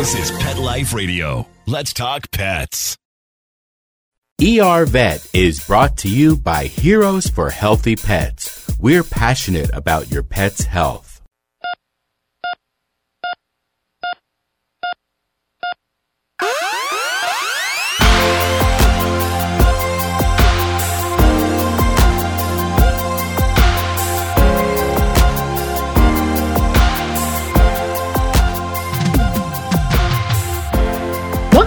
This is Pet Life Radio. Let's talk pets. ER Vet is brought to you by Heroes for Healthy Pets. We're passionate about your pet's health.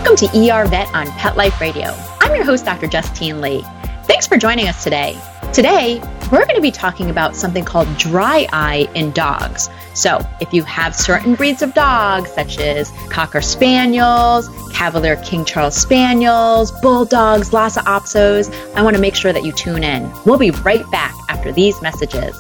Welcome to ER Vet on Pet Life Radio. I'm your host, Dr. Justine Lee. Thanks for joining us today. Today, we're going to be talking about something called dry eye in dogs. So, if you have certain breeds of dogs, such as Cocker Spaniels, Cavalier King Charles Spaniels, Bulldogs, Lhasa Apsos, I want to make sure that you tune in. We'll be right back after these messages.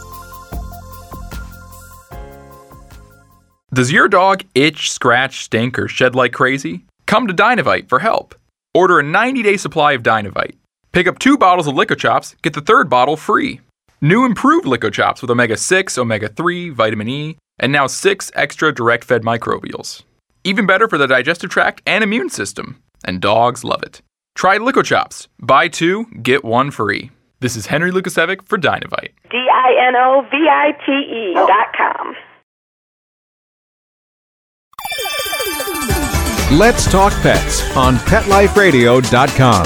Does your dog itch, scratch, stink, or shed like crazy? Come to Dinovite for help. Order a 90 day supply of Dinovite. Pick up two bottles of LickOChops, get the third bottle free. New improved LickOChops with omega 6, omega 3, vitamin E, and now six extra direct fed microbials. Even better for the digestive tract and immune system. And dogs love it. Try LickOChops. Buy two, get one free. This is Henry Lukasevic for Dinovite. D I N O V I T E dot com. Let's Talk Pets on PetLifeRadio.com.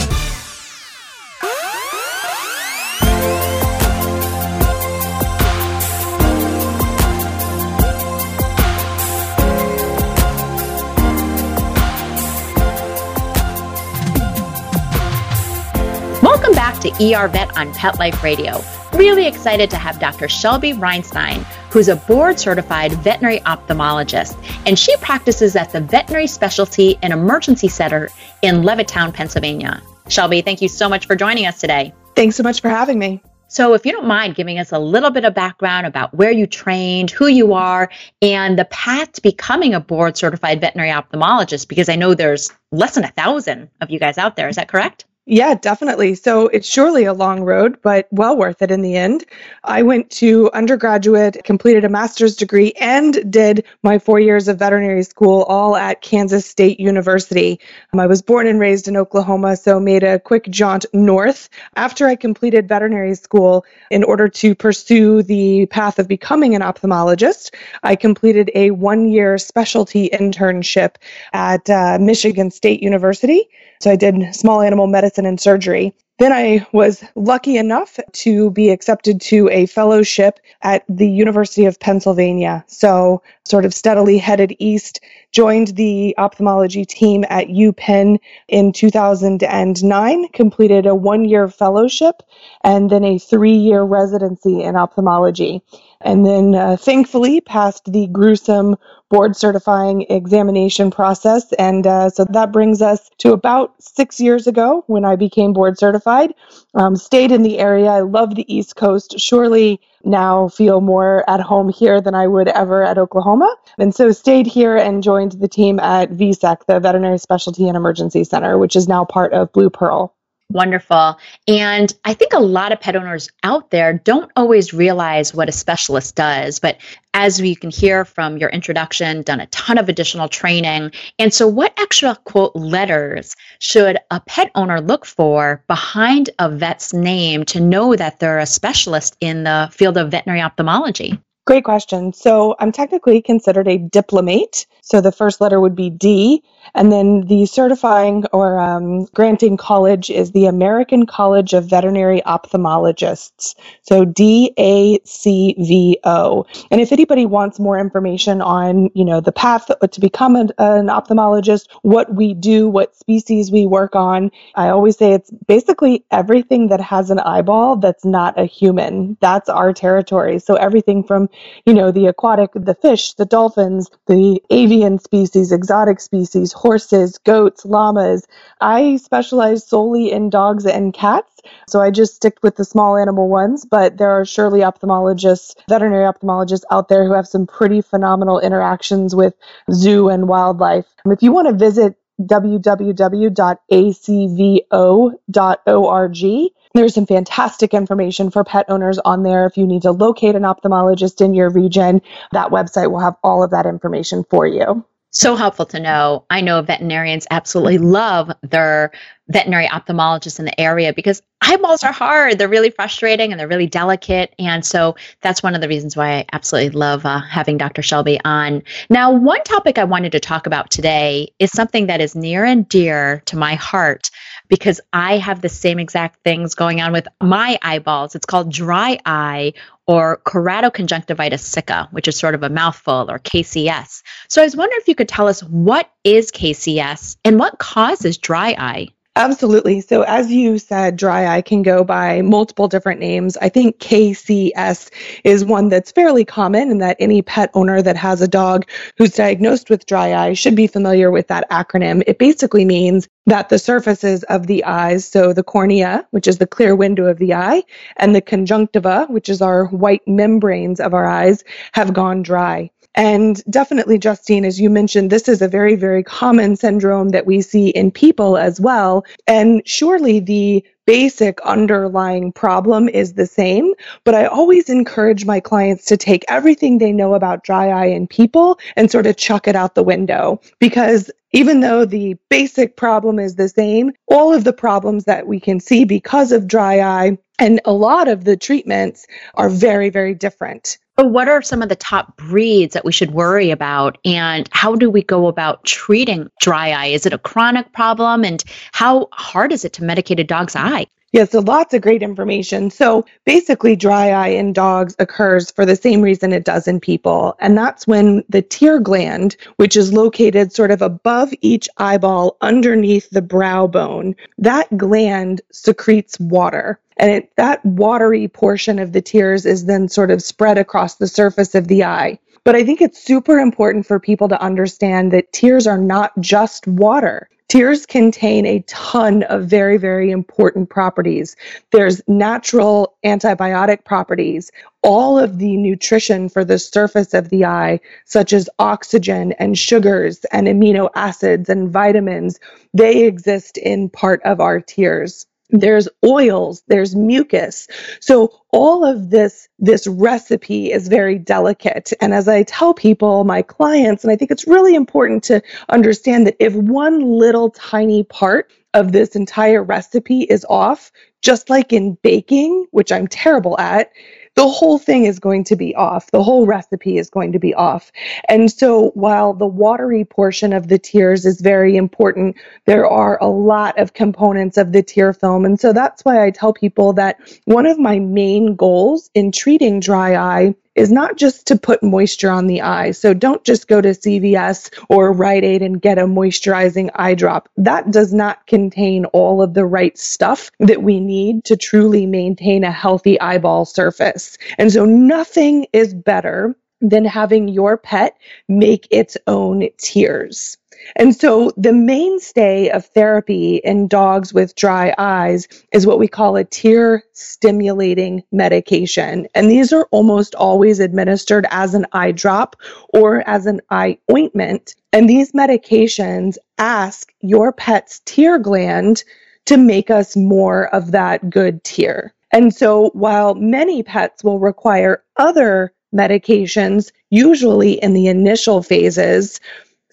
Welcome back to ER Vet on Pet Life Radio. Really excited to have Dr. Shelby Reinstein, who's a board certified veterinary ophthalmologist, and she practices at the Veterinary Specialty and Emergency Center in Levittown, Pennsylvania. Shelby, thank you so much for joining us today. Thanks so much for having me. So, if you don't mind giving us a little bit of background about where you trained, who you are, and the path to becoming a board certified veterinary ophthalmologist, because I know there's less than a thousand of you guys out there. Is that correct? Yeah, definitely. So it's surely a long road, but well worth it in the end. I went to undergraduate, completed a master's degree, and did my four years of veterinary school all at Kansas State University. Um, I was born and raised in Oklahoma, so made a quick jaunt north. After I completed veterinary school, in order to pursue the path of becoming an ophthalmologist, I completed a one year specialty internship at uh, Michigan State University. So I did small animal medicine and surgery. Then I was lucky enough to be accepted to a fellowship at the University of Pennsylvania. So, sort of steadily headed east, joined the ophthalmology team at UPenn in 2009, completed a one year fellowship, and then a three year residency in ophthalmology. And then uh, thankfully passed the gruesome board certifying examination process. And uh, so that brings us to about six years ago when I became board certified. Um, stayed in the area. I love the East Coast. Surely now feel more at home here than I would ever at Oklahoma. And so stayed here and joined the team at VSEC, the Veterinary Specialty and Emergency Center, which is now part of Blue Pearl. Wonderful. And I think a lot of pet owners out there don't always realize what a specialist does. But as we can hear from your introduction, done a ton of additional training. And so, what extra quote letters should a pet owner look for behind a vet's name to know that they're a specialist in the field of veterinary ophthalmology? Great question. So I'm technically considered a diplomate. So the first letter would be D. And then the certifying or um, granting college is the American College of Veterinary Ophthalmologists. So D A C V O. And if anybody wants more information on, you know, the path to become an, an ophthalmologist, what we do, what species we work on, I always say it's basically everything that has an eyeball that's not a human. That's our territory. So everything from you know, the aquatic, the fish, the dolphins, the avian species, exotic species, horses, goats, llamas. I specialize solely in dogs and cats. So I just stick with the small animal ones, but there are surely ophthalmologists, veterinary ophthalmologists out there who have some pretty phenomenal interactions with zoo and wildlife. If you want to visit www.acvo.org. There's some fantastic information for pet owners on there. If you need to locate an ophthalmologist in your region, that website will have all of that information for you. So helpful to know. I know veterinarians absolutely love their veterinary ophthalmologists in the area because eyeballs are hard. They're really frustrating and they're really delicate. And so that's one of the reasons why I absolutely love uh, having Dr. Shelby on. Now, one topic I wanted to talk about today is something that is near and dear to my heart because I have the same exact things going on with my eyeballs. It's called dry eye or keratoconjunctivitis sicca, which is sort of a mouthful, or KCS. So I was wondering if you could tell us what is KCS and what causes dry eye? Absolutely. So, as you said, dry eye can go by multiple different names. I think KCS is one that's fairly common, and that any pet owner that has a dog who's diagnosed with dry eye should be familiar with that acronym. It basically means that the surfaces of the eyes, so the cornea, which is the clear window of the eye, and the conjunctiva, which is our white membranes of our eyes, have gone dry. And definitely, Justine, as you mentioned, this is a very, very common syndrome that we see in people as well. And surely the basic underlying problem is the same, but I always encourage my clients to take everything they know about dry eye in people and sort of chuck it out the window because even though the basic problem is the same, all of the problems that we can see because of dry eye and a lot of the treatments are very, very different. But what are some of the top breeds that we should worry about? And how do we go about treating dry eye? Is it a chronic problem? And how hard is it to medicate a dog's eye? Yeah, so lots of great information. So basically, dry eye in dogs occurs for the same reason it does in people. And that's when the tear gland, which is located sort of above each eyeball underneath the brow bone, that gland secretes water. And it, that watery portion of the tears is then sort of spread across the surface of the eye. But I think it's super important for people to understand that tears are not just water. Tears contain a ton of very, very important properties. There's natural antibiotic properties, all of the nutrition for the surface of the eye, such as oxygen and sugars and amino acids and vitamins, they exist in part of our tears there's oils there's mucus. So all of this this recipe is very delicate. And as i tell people my clients and i think it's really important to understand that if one little tiny part of this entire recipe is off just like in baking which i'm terrible at the whole thing is going to be off. The whole recipe is going to be off. And so while the watery portion of the tears is very important, there are a lot of components of the tear film. And so that's why I tell people that one of my main goals in treating dry eye is not just to put moisture on the eye. So don't just go to CVS or Rite Aid and get a moisturizing eye drop. That does not contain all of the right stuff that we need to truly maintain a healthy eyeball surface. And so nothing is better than having your pet make its own tears. And so the mainstay of therapy in dogs with dry eyes is what we call a tear stimulating medication. And these are almost always administered as an eye drop or as an eye ointment. And these medications ask your pet's tear gland to make us more of that good tear. And so while many pets will require other medications, usually in the initial phases,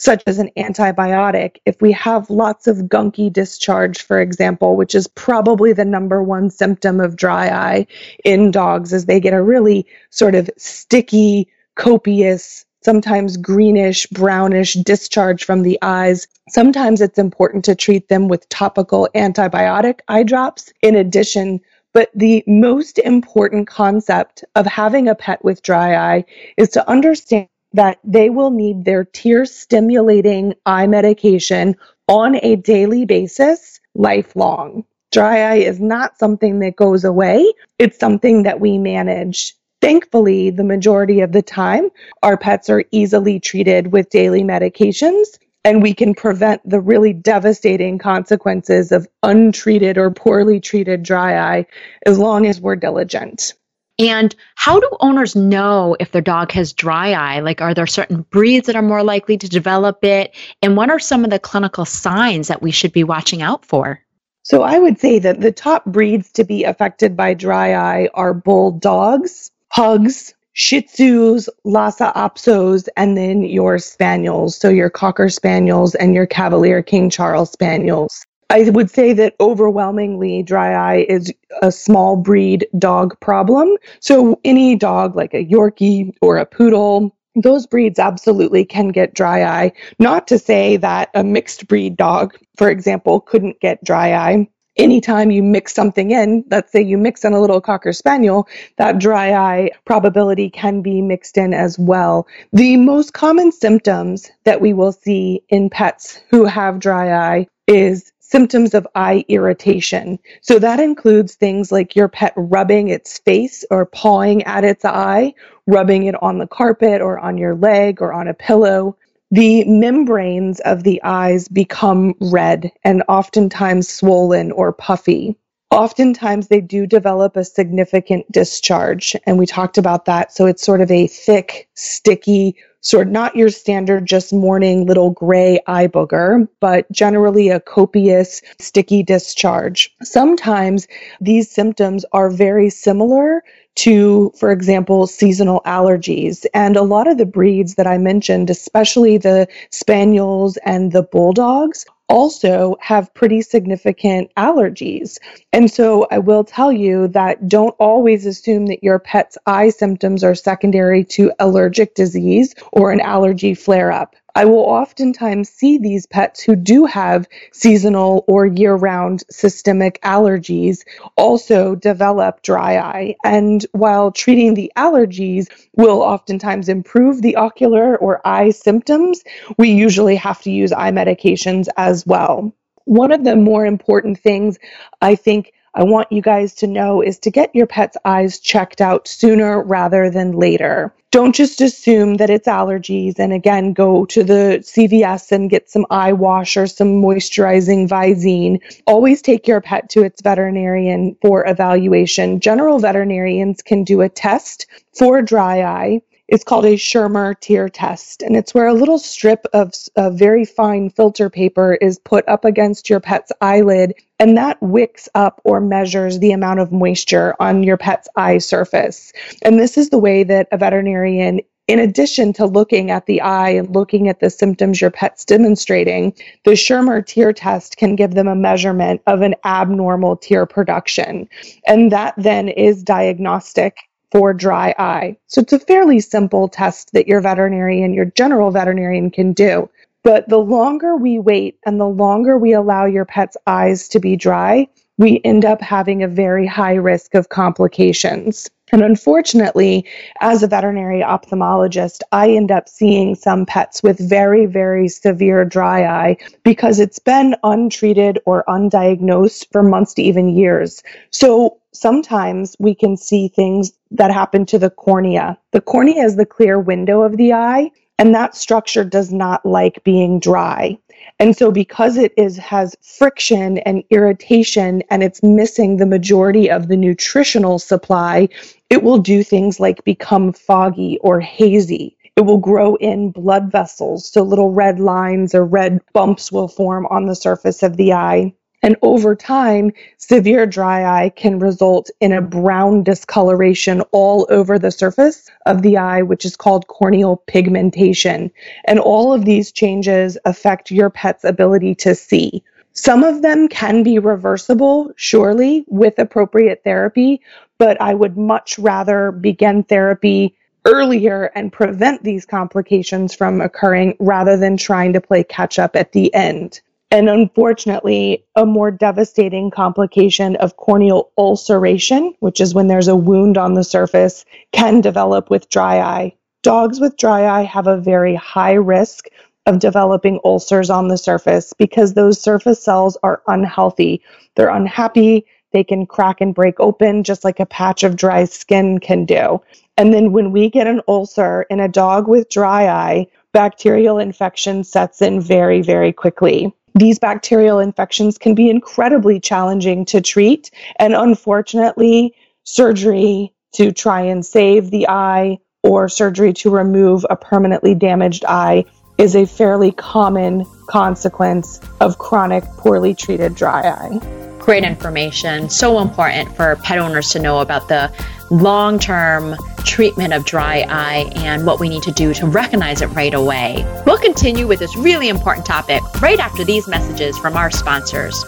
such as an antibiotic, if we have lots of gunky discharge, for example, which is probably the number one symptom of dry eye in dogs, is they get a really sort of sticky, copious, sometimes greenish, brownish discharge from the eyes. Sometimes it's important to treat them with topical antibiotic eye drops in addition but the most important concept of having a pet with dry eye is to understand that they will need their tear stimulating eye medication on a daily basis lifelong. Dry eye is not something that goes away, it's something that we manage. Thankfully, the majority of the time, our pets are easily treated with daily medications, and we can prevent the really devastating consequences of untreated or poorly treated dry eye as long as we're diligent. And how do owners know if their dog has dry eye? Like, are there certain breeds that are more likely to develop it? And what are some of the clinical signs that we should be watching out for? So, I would say that the top breeds to be affected by dry eye are bulldogs, pugs, Shih Tzus, Lhasa Apsos, and then your Spaniels. So your Cocker Spaniels and your Cavalier King Charles Spaniels. I would say that overwhelmingly dry eye is a small breed dog problem. So any dog like a Yorkie or a poodle, those breeds absolutely can get dry eye. Not to say that a mixed breed dog, for example, couldn't get dry eye. Anytime you mix something in, let's say you mix in a little Cocker Spaniel, that dry eye probability can be mixed in as well. The most common symptoms that we will see in pets who have dry eye is symptoms of eye irritation. So that includes things like your pet rubbing its face or pawing at its eye, rubbing it on the carpet or on your leg or on a pillow. The membranes of the eyes become red and oftentimes swollen or puffy. Oftentimes, they do develop a significant discharge, and we talked about that. So, it's sort of a thick, sticky, sort not your standard just morning little gray eye booger, but generally a copious sticky discharge. Sometimes these symptoms are very similar to, for example, seasonal allergies. And a lot of the breeds that I mentioned, especially the spaniels and the bulldogs, also have pretty significant allergies. And so I will tell you that don't always assume that your pet's eye symptoms are secondary to allergic disease or an allergy flare up. I will oftentimes see these pets who do have seasonal or year round systemic allergies also develop dry eye. And while treating the allergies will oftentimes improve the ocular or eye symptoms, we usually have to use eye medications as well. One of the more important things I think I want you guys to know is to get your pet's eyes checked out sooner rather than later. Don't just assume that it's allergies and again go to the CVS and get some eye wash or some moisturizing Visine. Always take your pet to its veterinarian for evaluation. General veterinarians can do a test for dry eye it's called a Schirmer tear test, and it's where a little strip of, of very fine filter paper is put up against your pet's eyelid, and that wicks up or measures the amount of moisture on your pet's eye surface. And this is the way that a veterinarian in addition to looking at the eye and looking at the symptoms your pet's demonstrating, the Schirmer tear test can give them a measurement of an abnormal tear production. And that then is diagnostic for dry eye. So it's a fairly simple test that your veterinarian, your general veterinarian can do. But the longer we wait and the longer we allow your pet's eyes to be dry, we end up having a very high risk of complications. And unfortunately, as a veterinary ophthalmologist, I end up seeing some pets with very, very severe dry eye because it's been untreated or undiagnosed for months to even years. So sometimes we can see things that happen to the cornea. The cornea is the clear window of the eye, and that structure does not like being dry. And so because it is has friction and irritation and it's missing the majority of the nutritional supply, it will do things like become foggy or hazy. It will grow in blood vessels, so little red lines or red bumps will form on the surface of the eye. And over time, severe dry eye can result in a brown discoloration all over the surface of the eye, which is called corneal pigmentation. And all of these changes affect your pet's ability to see. Some of them can be reversible, surely, with appropriate therapy, but I would much rather begin therapy earlier and prevent these complications from occurring rather than trying to play catch up at the end. And unfortunately, a more devastating complication of corneal ulceration, which is when there's a wound on the surface, can develop with dry eye. Dogs with dry eye have a very high risk of developing ulcers on the surface because those surface cells are unhealthy. They're unhappy. They can crack and break open just like a patch of dry skin can do. And then when we get an ulcer in a dog with dry eye, bacterial infection sets in very, very quickly. These bacterial infections can be incredibly challenging to treat. And unfortunately, surgery to try and save the eye or surgery to remove a permanently damaged eye is a fairly common consequence of chronic, poorly treated dry eye. Great information. So important for pet owners to know about the long term treatment of dry eye and what we need to do to recognize it right away. We'll continue with this really important topic right after these messages from our sponsors.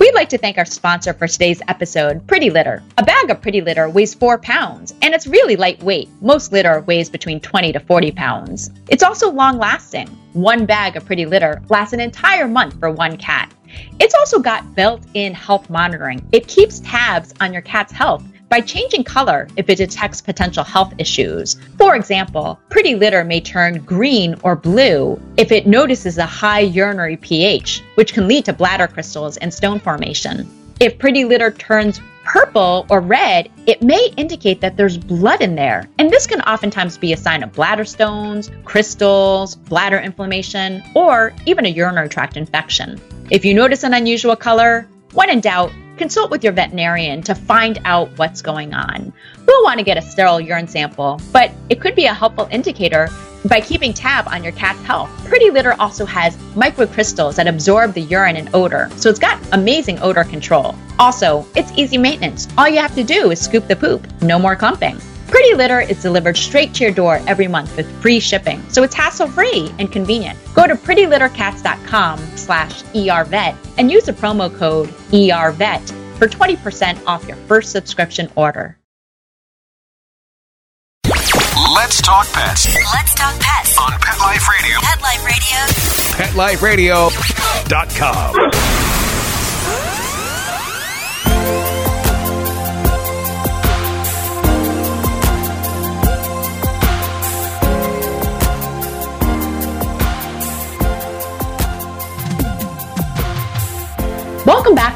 We'd like to thank our sponsor for today's episode, Pretty Litter. A bag of Pretty Litter weighs 4 pounds, and it's really lightweight. Most litter weighs between 20 to 40 pounds. It's also long lasting. One bag of Pretty Litter lasts an entire month for one cat. It's also got built in health monitoring. It keeps tabs on your cat's health by changing color if it detects potential health issues. For example, pretty litter may turn green or blue if it notices a high urinary pH, which can lead to bladder crystals and stone formation. If pretty litter turns purple or red, it may indicate that there's blood in there. And this can oftentimes be a sign of bladder stones, crystals, bladder inflammation, or even a urinary tract infection. If you notice an unusual color, when in doubt, consult with your veterinarian to find out what's going on. We'll want to get a sterile urine sample, but it could be a helpful indicator by keeping tab on your cat's health. Pretty Litter also has microcrystals that absorb the urine and odor, so it's got amazing odor control. Also, it's easy maintenance. All you have to do is scoop the poop, no more clumping. Pretty Litter is delivered straight to your door every month with free shipping, so it's hassle-free and convenient. Go to prettylittercats.com slash ervet and use the promo code ervet for 20% off your first subscription order. Let's talk pets Let's talk pets on Pet Life Radio. Pet Life Radio. PetLifeRadio.com.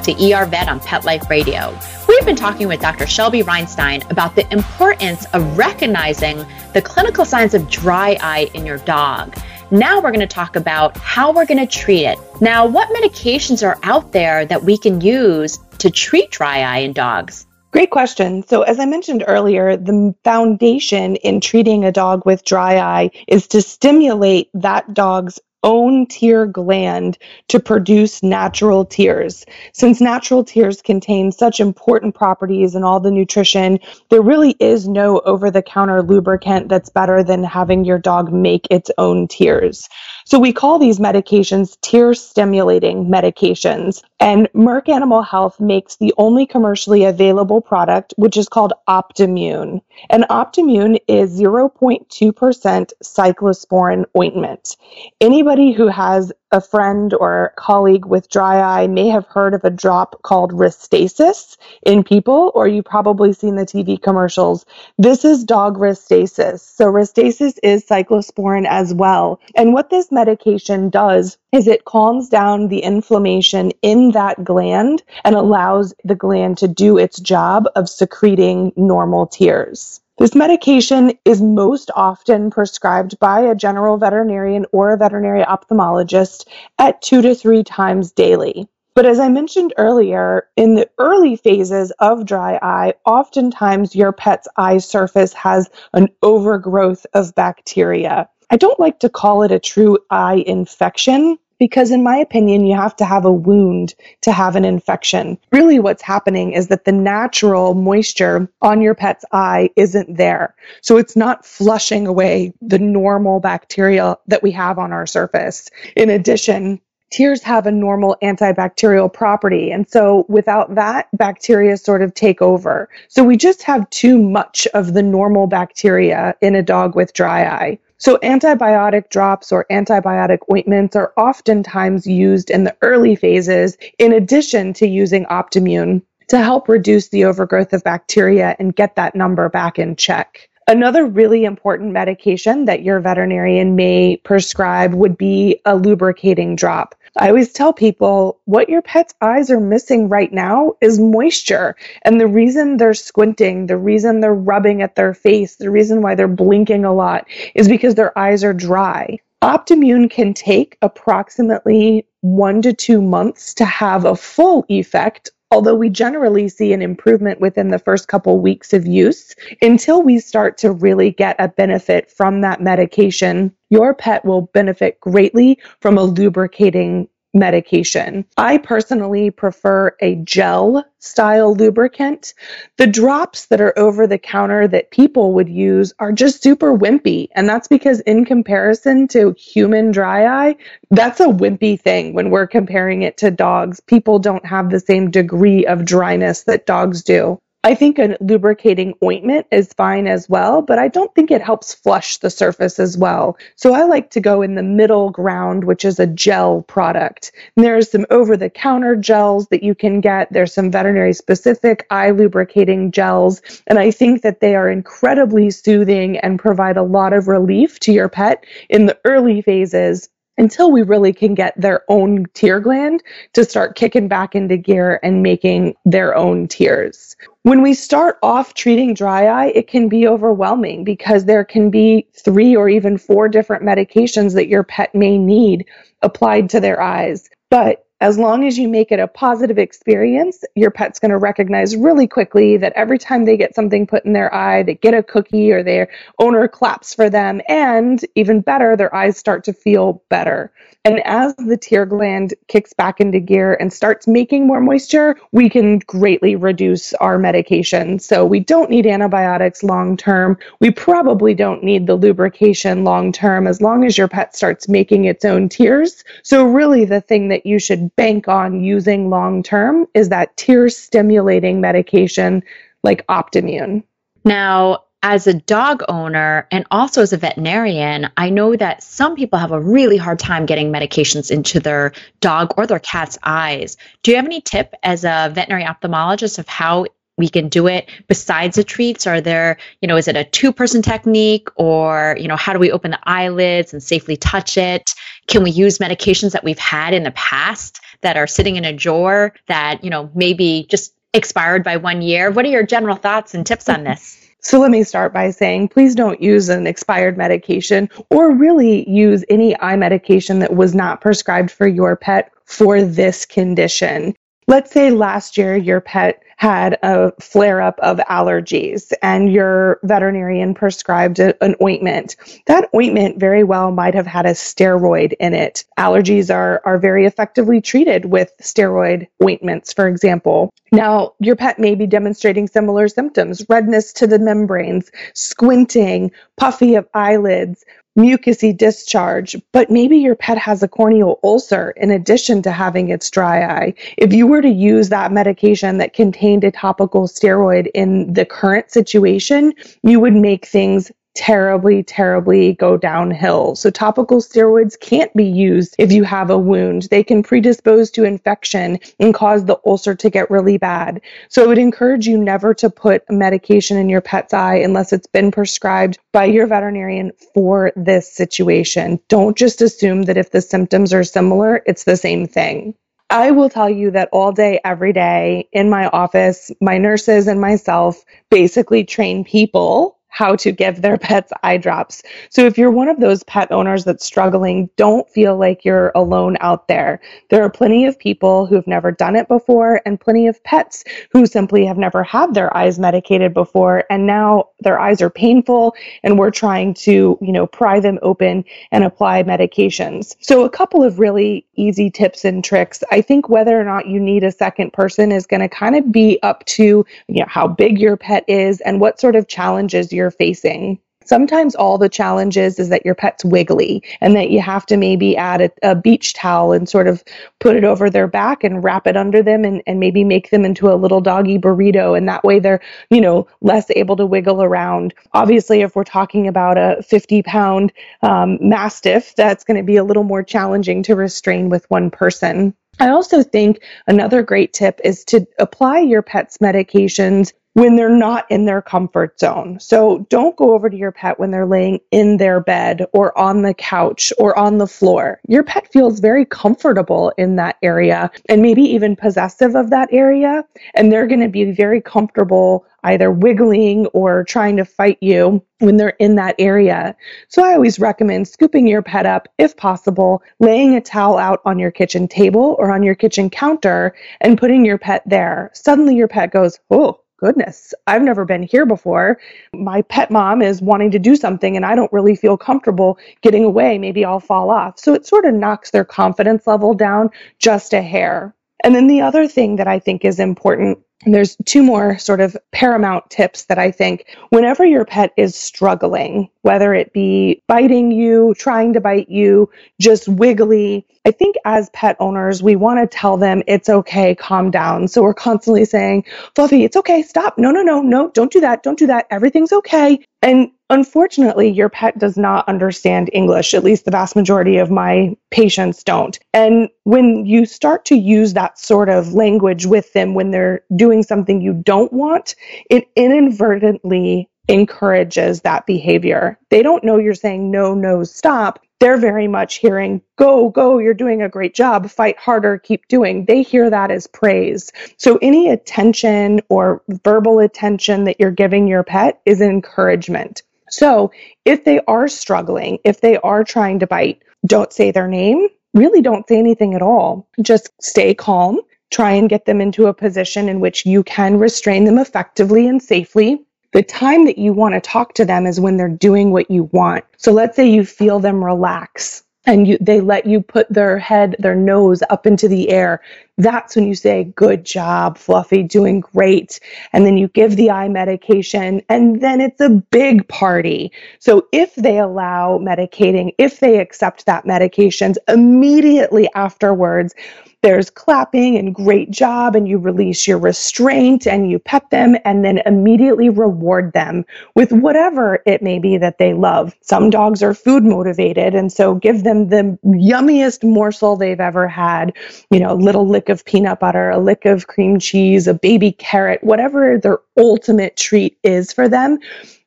to ER Vet on Pet Life Radio. We've been talking with Dr. Shelby Reinstein about the importance of recognizing the clinical signs of dry eye in your dog. Now we're going to talk about how we're going to treat it. Now, what medications are out there that we can use to treat dry eye in dogs? Great question. So, as I mentioned earlier, the foundation in treating a dog with dry eye is to stimulate that dog's own tear gland to produce natural tears. Since natural tears contain such important properties and all the nutrition, there really is no over the counter lubricant that's better than having your dog make its own tears. So we call these medications tear stimulating medications. And Merck Animal Health makes the only commercially available product, which is called Optimmune. And Optimmune is 0.2% cyclosporin ointment. Anybody who has a friend or colleague with dry eye may have heard of a drop called Restasis in people, or you've probably seen the TV commercials. This is dog Restasis. So Restasis is cyclosporin as well. And what this medication does is it calms down the inflammation in that gland and allows the gland to do its job of secreting normal tears. This medication is most often prescribed by a general veterinarian or a veterinary ophthalmologist at two to three times daily. But as I mentioned earlier, in the early phases of dry eye, oftentimes your pet's eye surface has an overgrowth of bacteria. I don't like to call it a true eye infection because, in my opinion, you have to have a wound to have an infection. Really, what's happening is that the natural moisture on your pet's eye isn't there. So it's not flushing away the normal bacteria that we have on our surface. In addition, tears have a normal antibacterial property. And so without that, bacteria sort of take over. So we just have too much of the normal bacteria in a dog with dry eye. So, antibiotic drops or antibiotic ointments are oftentimes used in the early phases, in addition to using Optimmune to help reduce the overgrowth of bacteria and get that number back in check. Another really important medication that your veterinarian may prescribe would be a lubricating drop. I always tell people what your pet's eyes are missing right now is moisture. And the reason they're squinting, the reason they're rubbing at their face, the reason why they're blinking a lot is because their eyes are dry. Optimmune can take approximately one to two months to have a full effect although we generally see an improvement within the first couple weeks of use, until we start to really get a benefit from that medication, your pet will benefit greatly from a lubricating medication. I personally prefer a gel style lubricant. The drops that are over the counter that people would use are just super wimpy. And that's because, in comparison to human dry eye, that's a wimpy thing when we're comparing it to dogs. People don't have the same degree of dryness that dogs do. I think a lubricating ointment is fine as well, but I don't think it helps flush the surface as well. So I like to go in the middle ground, which is a gel product. And there's some over the counter gels that you can get. There's some veterinary specific eye lubricating gels. And I think that they are incredibly soothing and provide a lot of relief to your pet in the early phases until we really can get their own tear gland to start kicking back into gear and making their own tears. When we start off treating dry eye, it can be overwhelming because there can be three or even four different medications that your pet may need applied to their eyes. But as long as you make it a positive experience, your pet's going to recognize really quickly that every time they get something put in their eye, they get a cookie or their owner claps for them, and even better, their eyes start to feel better. And as the tear gland kicks back into gear and starts making more moisture, we can greatly reduce our medication. So we don't need antibiotics long term. We probably don't need the lubrication long term as long as your pet starts making its own tears. So, really, the thing that you should bank on using long term is that tear stimulating medication like Optimmune. Now, as a dog owner and also as a veterinarian, I know that some people have a really hard time getting medications into their dog or their cat's eyes. Do you have any tip as a veterinary ophthalmologist of how we can do it. Besides the treats are there you know is it a two person technique or you know how do we open the eyelids and safely touch it? Can we use medications that we've had in the past that are sitting in a drawer that you know maybe just expired by one year? What are your general thoughts and tips on this? So let me start by saying please don't use an expired medication or really use any eye medication that was not prescribed for your pet for this condition. Let's say last year your pet had a flare up of allergies and your veterinarian prescribed a, an ointment. That ointment very well might have had a steroid in it. Allergies are, are very effectively treated with steroid ointments, for example. Now, your pet may be demonstrating similar symptoms redness to the membranes, squinting, puffy of eyelids, mucousy discharge, but maybe your pet has a corneal ulcer in addition to having its dry eye. If you were to use that medication that contained a topical steroid in the current situation, you would make things terribly, terribly go downhill. So, topical steroids can't be used if you have a wound. They can predispose to infection and cause the ulcer to get really bad. So, I would encourage you never to put medication in your pet's eye unless it's been prescribed by your veterinarian for this situation. Don't just assume that if the symptoms are similar, it's the same thing. I will tell you that all day, every day in my office, my nurses and myself basically train people how to give their pets eye drops. So if you're one of those pet owners that's struggling, don't feel like you're alone out there. There are plenty of people who've never done it before and plenty of pets who simply have never had their eyes medicated before and now their eyes are painful and we're trying to, you know, pry them open and apply medications. So a couple of really easy tips and tricks. I think whether or not you need a second person is going to kind of be up to, you know, how big your pet is and what sort of challenges you're you're facing. Sometimes all the challenge is, is that your pet's wiggly and that you have to maybe add a, a, beach towel and sort of put it over their back and wrap it under them and, and maybe make them into a little doggy burrito. And that way they're, you know, less able to wiggle around. Obviously, if we're talking about a 50 pound um, mastiff, that's going to be a little more challenging to restrain with one person. I also think another great tip is to apply your pet's medications when they're not in their comfort zone. So don't go over to your pet when they're laying in their bed or on the couch or on the floor. Your pet feels very comfortable in that area and maybe even possessive of that area. And they're going to be very comfortable either wiggling or trying to fight you when they're in that area. So I always recommend scooping your pet up if possible, laying a towel out on your kitchen table or on your kitchen counter and putting your pet there. Suddenly your pet goes, Oh, goodness, I've never been here before. My pet mom is wanting to do something and I don't really feel comfortable getting away. Maybe I'll fall off. So it sort of knocks their confidence level down just a hair. And then the other thing that I think is important and there's two more sort of paramount tips that I think whenever your pet is struggling, whether it be biting you, trying to bite you, just wiggly, I think as pet owners, we want to tell them it's okay, calm down. So we're constantly saying, Fluffy, it's okay, stop. No, no, no, no, don't do that. Don't do that. Everything's okay. And unfortunately, your pet does not understand English. At least the vast majority of my patients don't. And when you start to use that sort of language with them when they're doing something you don't want, it inadvertently encourages that behavior. They don't know you're saying no, no, stop. They're very much hearing, go, go, you're doing a great job, fight harder, keep doing. They hear that as praise. So any attention or verbal attention that you're giving your pet is encouragement. So if they are struggling, if they are trying to bite, don't say their name. Really don't say anything at all. Just stay calm. Try and get them into a position in which you can restrain them effectively and safely the time that you want to talk to them is when they're doing what you want. So let's say you feel them relax and you, they let you put their head, their nose up into the air. That's when you say, Good job, Fluffy, doing great. And then you give the eye medication, and then it's a big party. So if they allow medicating, if they accept that medications immediately afterwards, there's clapping and great job, and you release your restraint and you pet them and then immediately reward them with whatever it may be that they love. Some dogs are food motivated, and so give them the yummiest morsel they've ever had, you know, a little lick of peanut butter, a lick of cream cheese, a baby carrot, whatever their ultimate treat is for them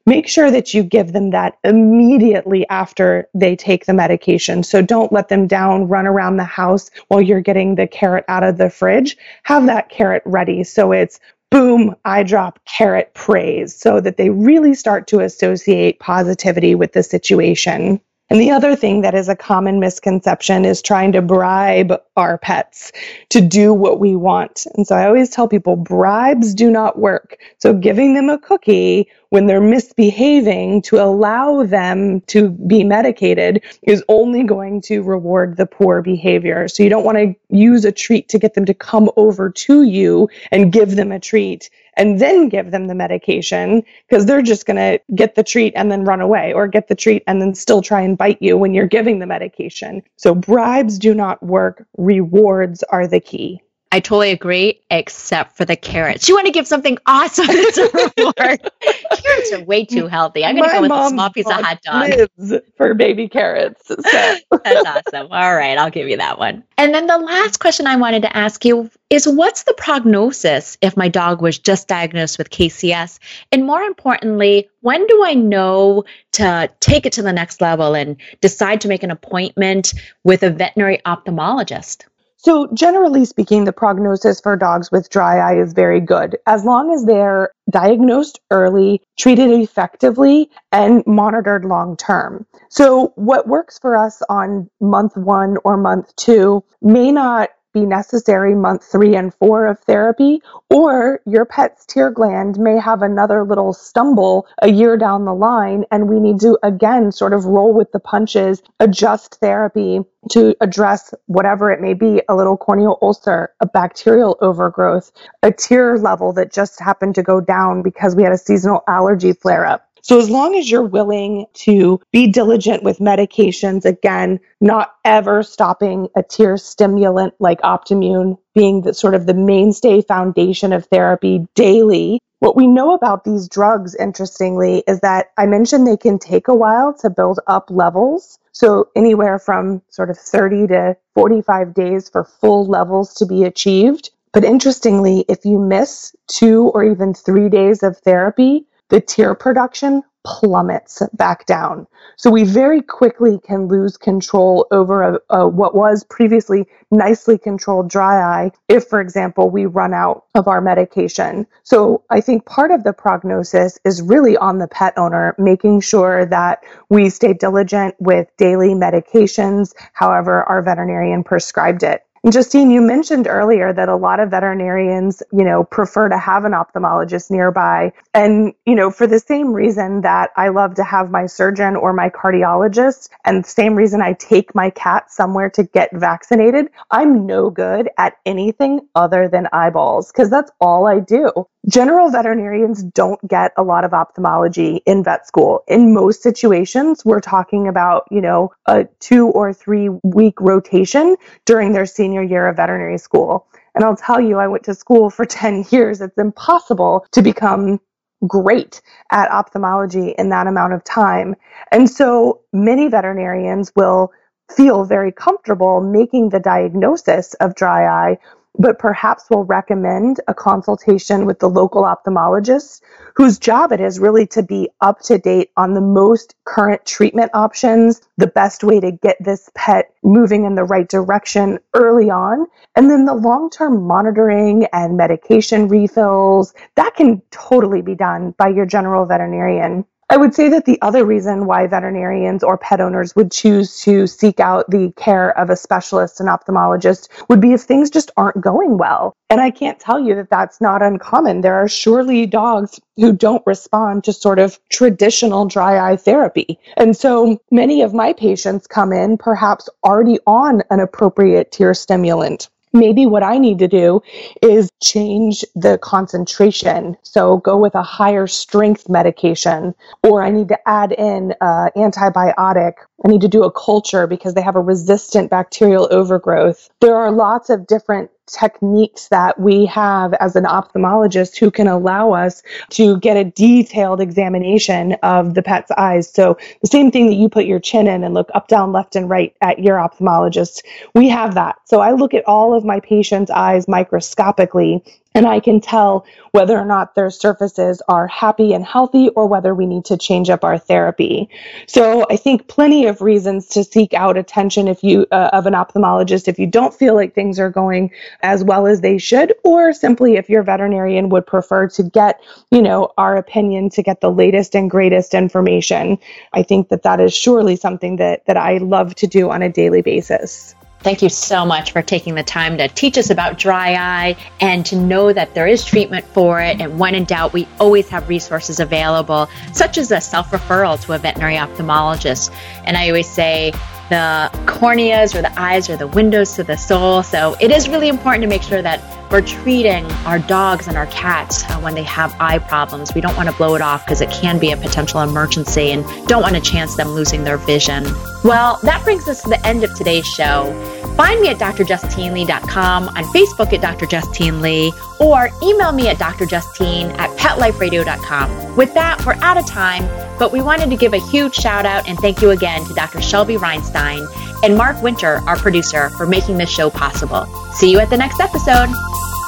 make sure that you give them that immediately after they take the medication. So don't let them down, run around the house while you're getting the carrot out of the fridge. Have that carrot ready. So it's boom, eye drop, carrot praise so that they really start to associate positivity with the situation. And the other thing that is a common misconception is trying to bribe our pets to do what we want. And so I always tell people bribes do not work. So giving them a cookie when they're misbehaving to allow them to be medicated is only going to reward the poor behavior. So you don't want to use a treat to get them to come over to you and give them a treat and then give them the medication because they're just going to get the treat and then run away or get the treat and then still try and bite you when you're giving the medication. So bribes do not work. Rewards are the key. I totally agree, except for the carrots. You want to give something awesome as a reward. carrots are way too healthy. I'm going to go with a small piece of hot dog. Lives for baby carrots. So. That's awesome. All right, I'll give you that one. And then the last question I wanted to ask you is what's the prognosis if my dog was just diagnosed with KCS? And more importantly, when do I know to take it to the next level and decide to make an appointment with a veterinary ophthalmologist? So, generally speaking, the prognosis for dogs with dry eye is very good as long as they're diagnosed early, treated effectively, and monitored long term. So, what works for us on month one or month two may not be necessary month three and four of therapy, or your pet's tear gland may have another little stumble a year down the line, and we need to again sort of roll with the punches, adjust therapy to address whatever it may be a little corneal ulcer, a bacterial overgrowth, a tear level that just happened to go down because we had a seasonal allergy flare up. So, as long as you're willing to be diligent with medications, again, not ever stopping a tear stimulant like Optimmune being the sort of the mainstay foundation of therapy daily. What we know about these drugs, interestingly, is that I mentioned they can take a while to build up levels. So, anywhere from sort of 30 to 45 days for full levels to be achieved. But interestingly, if you miss two or even three days of therapy, the tear production plummets back down. So we very quickly can lose control over a, a, what was previously nicely controlled dry eye if, for example, we run out of our medication. So I think part of the prognosis is really on the pet owner, making sure that we stay diligent with daily medications, however our veterinarian prescribed it. Justine, you mentioned earlier that a lot of veterinarians, you know, prefer to have an ophthalmologist nearby. And, you know, for the same reason that I love to have my surgeon or my cardiologist, and the same reason I take my cat somewhere to get vaccinated, I'm no good at anything other than eyeballs because that's all I do. General veterinarians don't get a lot of ophthalmology in vet school. In most situations, we're talking about, you know, a two or three week rotation during their senior year of veterinary school. And I'll tell you, I went to school for 10 years. It's impossible to become great at ophthalmology in that amount of time. And so many veterinarians will feel very comfortable making the diagnosis of dry eye but perhaps will recommend a consultation with the local ophthalmologist whose job it is really to be up to date on the most current treatment options, the best way to get this pet moving in the right direction early on, and then the long term monitoring and medication refills. That can totally be done by your general veterinarian. I would say that the other reason why veterinarians or pet owners would choose to seek out the care of a specialist and ophthalmologist would be if things just aren't going well. And I can't tell you that that's not uncommon. There are surely dogs who don't respond to sort of traditional dry eye therapy. And so many of my patients come in perhaps already on an appropriate tear stimulant maybe what I need to do is change the concentration. So go with a higher strength medication, or I need to add in uh, antibiotic. I need to do a culture because they have a resistant bacterial overgrowth. There are lots of different techniques that we have as an ophthalmologist who can allow us to get a detailed examination of the pet's eyes. So, the same thing that you put your chin in and look up, down, left, and right at your ophthalmologist, we have that. So, I look at all of my patients' eyes microscopically and I can tell whether or not their surfaces are happy and healthy or whether we need to change up our therapy. So I think plenty of reasons to seek out attention if you uh, of an ophthalmologist if you don't feel like things are going as well as they should or simply if your veterinarian would prefer to get, you know, our opinion to get the latest and greatest information. I think that that is surely something that that I love to do on a daily basis. Thank you so much for taking the time to teach us about dry eye and to know that there is treatment for it. And when in doubt, we always have resources available, such as a self referral to a veterinary ophthalmologist. And I always say, the corneas or the eyes are the windows to the soul. So it is really important to make sure that we're treating our dogs and our cats uh, when they have eye problems. We don't want to blow it off because it can be a potential emergency and don't want to chance them losing their vision. Well, that brings us to the end of today's show. Find me at drjustinelee.com, on Facebook at Dr. Justine Lee, or email me at drjustine at petliferadio.com. With that, we're out of time, but we wanted to give a huge shout out and thank you again to Dr. Shelby Reinstein and Mark Winter, our producer, for making this show possible. See you at the next episode.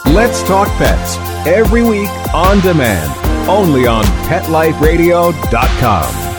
Let's Talk Pets, every week on demand, only on PetLifeRadio.com.